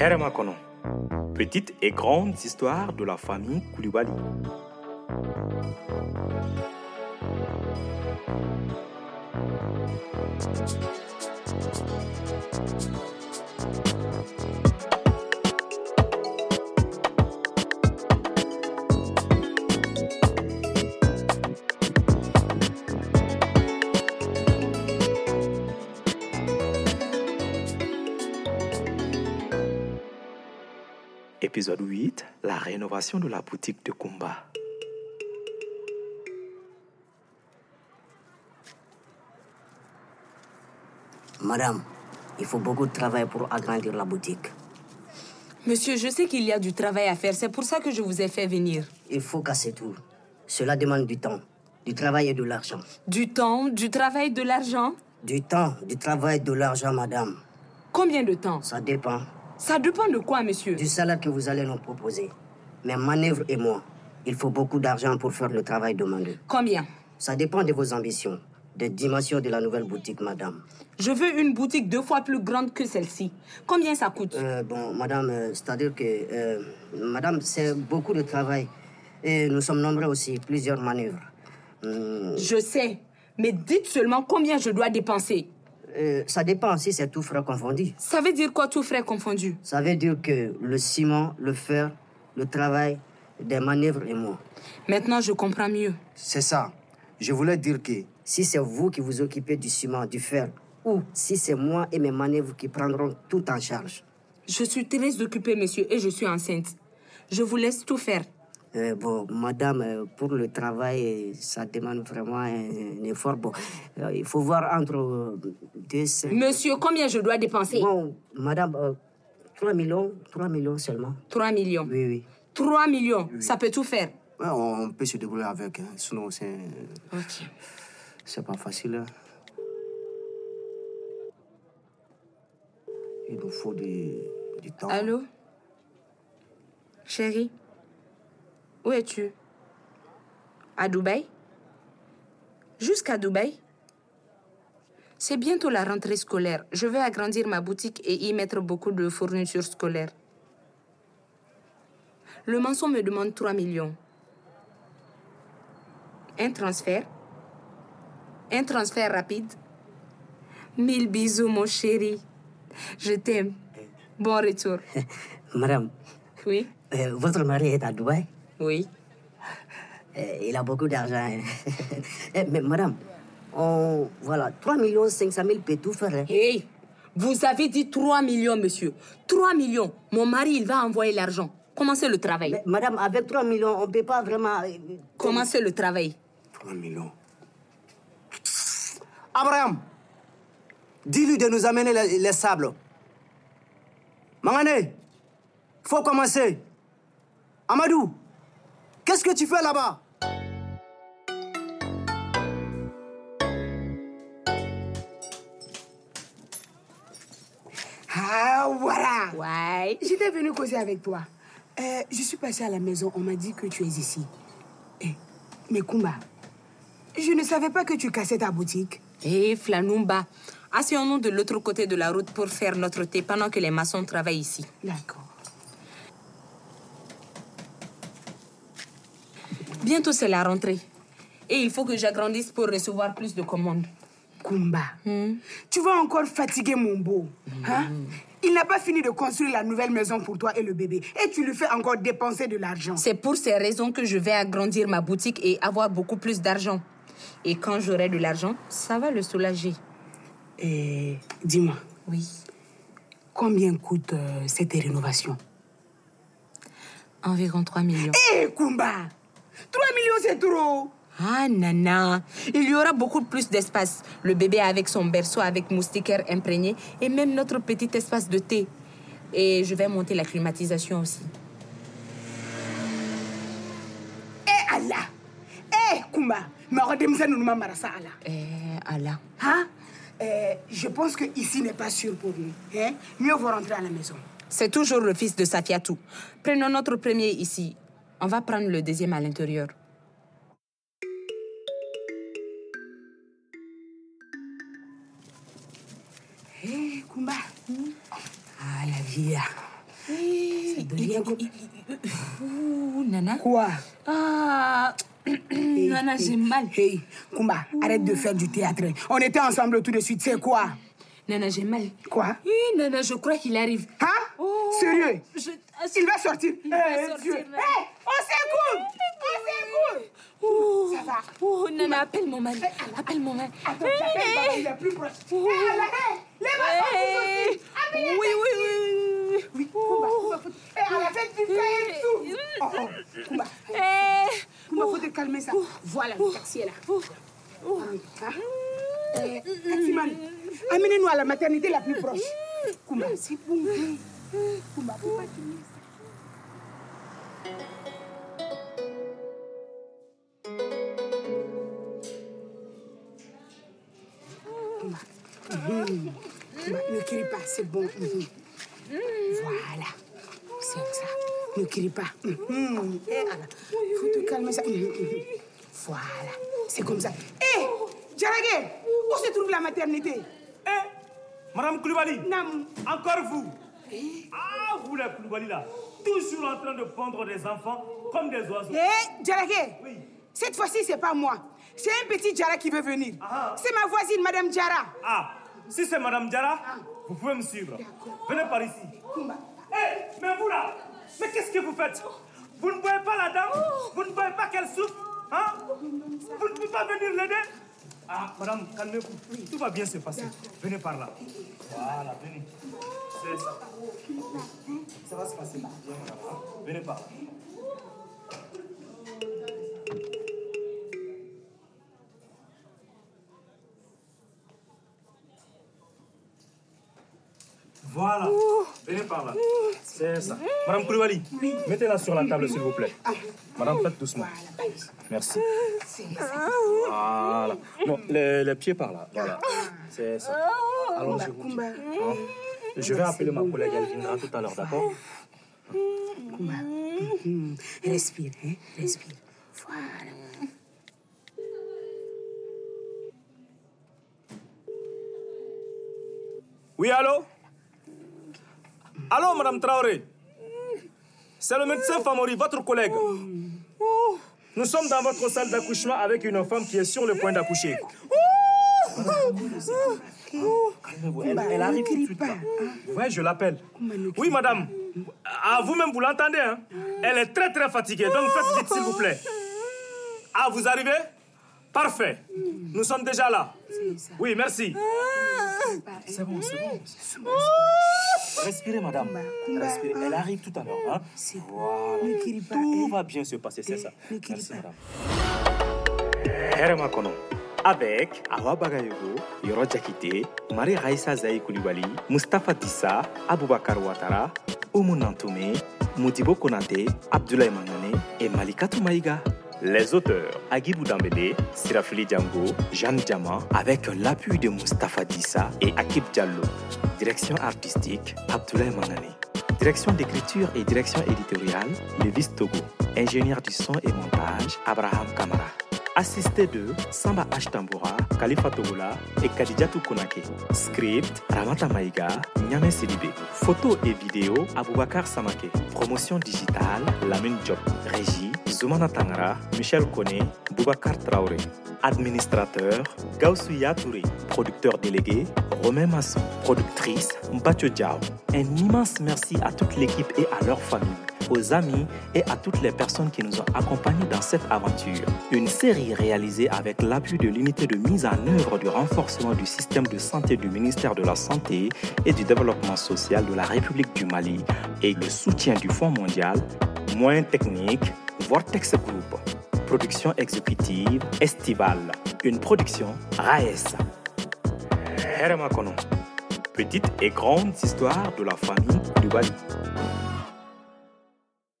Herma Kono. Petite et grande histoire de la famille Koulibaly. Épisode 8, la rénovation de la boutique de Kumba. Madame, il faut beaucoup de travail pour agrandir la boutique. Monsieur, je sais qu'il y a du travail à faire. C'est pour ça que je vous ai fait venir. Il faut casser tout. Cela demande du temps, du travail et de l'argent. Du temps, du travail, de l'argent? Du temps, du travail, de l'argent, madame. Combien de temps? Ça dépend Ça dépend de quoi, monsieur du salaire que vous allez nous proposer. Mais manœuvre et moi, il faut beaucoup d'argent pour faire le travail demandé. Combien? Ça dépend de vos ambitions, des dimensions de la nouvelle boutique, madame. Je veux une boutique deux fois plus grande que celle-ci. Combien ça coûte? Euh, bon, madame, euh, c'est-à-dire que, euh, madame, c'est beaucoup de travail. Et nous sommes nombreux aussi, plusieurs manœuvres. Hum, Je sais. Mais dites seulement combien je dois dépenser. Euh, ça dépend si c'est tout frais confondu. Ça veut dire quoi, tout frais confondu? Ça veut dire que le ciment, le fer, le travail, des manœuvres et moi. Maintenant, je comprends mieux. C'est ça. Je voulais dire que si c'est vous qui vous occupez du ciment, du fer, ou si c'est moi et mes manœuvres qui prendront tout en charge. Je suis très occupée, monsieur, et je suis enceinte. Je vous laisse tout faire. Euh, bon, madame, euh, pour le travail, ça demande vraiment un, un effort. Bon, euh, il faut voir entre deux. Monsieur, combien je dois dépenser? Bon, madame, euh, 3 millions, 3 millions seulement. 3 millions. Oui, oui. 3 millions, ça peut tout faire. Ouais, on peut se débrouiller avec, hein. sinon c'est Ok. c'est pas facile. hein. Il nous faut du, du temps. Allô? Chérie? Où es-tu? À Dubaï? Jusqu'à Dubaï? C'est bientôt la rentrée scolaire. Je vais agrandir ma boutique et y mettre beaucoup de fournitures scolaires. Le maçon me demande 3 millions. Un transfert Un transfert rapide Mille bisous, mon chéri. Je t'aime. Bon retour. Madame, Oui euh, votre mari est à Dubaï? Oui. Euh, Il a beaucoup d'argent. hein. Eh, Mais madame, on, voilà, 3 millions 500 000 peut tout faire. hein. Hey, vous avez dit 3 millions, monsieur. 3 millions. Mon mari, il va envoyer l'argent. Commencez le travail. Mais, madame, avec 3 millions, on ne peut pas vraiment... euh, Commencez le travail. 3 millions. Abraham, dis-lui de nous amener les, les sables. Mangane, faut commencer. Amadou, qu'est-ce que tu fais là-bas? Ah, voilà. Ouais. J'étais venue causer avec toi. Euh, je suis passée à la maison, on m'a dit que tu es ici. Eh, mais Kumba, je ne savais pas que tu cassais ta boutique. Hé, Flanumba. Asseyons-nous de l'autre côté de la route pour faire notre thé pendant que les maçons travaillent ici. D'accord. Bientôt, c'est la rentrée. Et il faut que j'agrandisse pour recevoir plus de commandes. Kumba, tu vas encore fatiguer mon beau. Hein? Il n'a pas fini de construire la nouvelle maison pour toi et le bébé. Et tu lui fais encore dépenser de l'argent. C'est pour ces raisons que je vais agrandir ma boutique et avoir beaucoup plus d'argent. Et quand j'aurai de l'argent, ça va le soulager. Et dis-moi, Oui. combien coûte euh, cette rénovation? Environ 3 millions. Hé, Kumba 3 millions, c'est trop Ah, nana, il y aura beaucoup plus d'espace. Le bébé avec son berceau avec moustiquaire imprégné et même notre petit espace de thé. Et je vais monter la climatisation aussi. Eh Allah Eh Kumba mɔgɔ denmisɛnnin ninnu ma mara sa a la Eh, Allah. Hein Eh, Je pense que ici n'est pas sûr pour lui. Hein? Mieux vaut rentrer à la maison. C'est toujours le fils de Safiatou. Prenons notre premier ici. On va prendre le deuxième à l'intérieur. Eh Kumba Ah, la vie. Ça donne rien comme- Ouh, Nana. Quoi? Ah, Hey, Nana, hey, j'ai mal. Hey, Kumba, arrête de faire du théâtre. On était ensemble tout de suite, c'est quoi? Nana, j'ai mal. Quoi? Oui, Nana, je crois qu'il arrive. Hein? Oh, Sérieux? je- Il va sortir. Il va Eh, sortir. Hey, on s'écoute On s'écoute Oh, Ça va oh, Nana, appelle mon mari. Appelle mon mari. Attends, j'appelle il est plus proche. Oh. Hey, Allah, hey, les mains aussi. Appelez Oui, oui, oui, oui. Oui, Kumba, Kumba, faut... Hey, à la fête pain et tout. Oh, oh, Kumba, Eh, Kumba, faut te calmer ça. Voilà, le taxi est là. Hein? Eh, amenez-nous à la maternité la plus proche. Kumba, c'est bon. Mhm. Kumba, ne crie pas, c'est bon. mhm. Voilà, c'est ça. Ne crie pas. Mhm. Eh, Anna, faut te calmer ça. Mhm, mhm. Voilà, c'est comme ça. Hé, Djaragé, où se trouve la maternité Eh, Madame Koulibaly, Nam. encore vous. Ah, vous les Koulibaly là, toujours en train de pondre des enfants comme des oiseaux. Hé, Djaragé, Oui. cette fois-ci, c'est pas moi. C'est un petit Djara qui veut venir. Ah. C'est ma voisine, Madame Djara. Ah, si c'est Madame Diara, vous pouvez me suivre. Venez par ici. Eh, mais vous là, mais qu'est-ce que vous faites? Vous ne voyez pas la dame? Vous ne voyez pas qu'elle souffre? Hein? Vous ne pouvez pas venir l'aider? Ah, madame, calmez-vous. Tout va bien se passer. Venez par là. Voilà, venez. C'est ça. Ça va se passer. Viens, madame. hein. Venez par là. Voilà. Venez par là. C'est ça. Madame Koulibaly, mettez-la sur la table, s'il vous plaît. Madame, faites doucement. Merci. Voilà. Non, les, les pieds par là. Voilà. C'est ça. Allons, je vous dis. Hein? Je vais appeler ma collègue, elle viendra tout à l'heure, d'accord? Kumba, mhm. Respire, hein, respire. Voilà. Oui, allô? Allô, Madame Traoré? C'est le médecin Famori, votre collègue. Nous sommes dans votre salle d'accouchement avec une femme qui est sur le point d'accoucher. Calmez-vous, elle, elle arrive tout de suite. Ouais, je l'appelle. Oui, madame. Ah, vous-même, vous l'entendez, hein Elle est très, très fatiguée, donc faites vite, s'il vous plaît. Ah, vous arrivez? Parfait. Nous sommes déjà là. Oui, merci. C'est bon, c'est bon. Respirez, madame. Respirez. Elle arrive tout à l'heure. Hein? Voilà. Tout va bien se passer, c'est ça. ne crie Merci, madame. Herma Kono. Avec Awa Bagayogo, Yoro Jakite, Marie Raissa Zaï Koulibaly, Mustapha Dissa, Aboubakar Ouattara, Oumou Nantoumé, Modibo Konate, Abdoulaye Mangane et Malikatou Maïga. Les auteurs Agibou Sirafili Django, Jeanne Diamant, avec l'appui de Mustapha Dissa et Akib Diallo. Direction artistique Abdoulaye Mangane. Direction d'écriture et direction éditoriale, Levis Togo. Ingénieur du son et montage, Abraham Kamara. Assisté de Samba Ashtambora, Khalifa Togola et Kadidjatou Konake. Script, Ramata Maïga, Nyame Sidibé. Photos et vidéos, Aboubakar Samake. Promotion digitale, Lamine Job. Régie, Zoumana Tangara, Michel Kone, Boubacar Traoré. Administrateur, Gaussouya Touré. Producteur délégué, Romain Masson. Productrice, Mbacho Diao. Un immense merci à toute l'équipe et à leurs familles aux amis et à toutes les personnes qui nous ont accompagnés dans cette aventure. Une série réalisée avec l'appui de l'unité de mise en œuvre du renforcement du système de santé du ministère de la Santé et du Développement social de la République du Mali et le soutien du Fonds mondial, moyens techniques, Vortex Group. Production exécutive estivale. Une production RAES. Petite et grande histoire de la famille du Bali.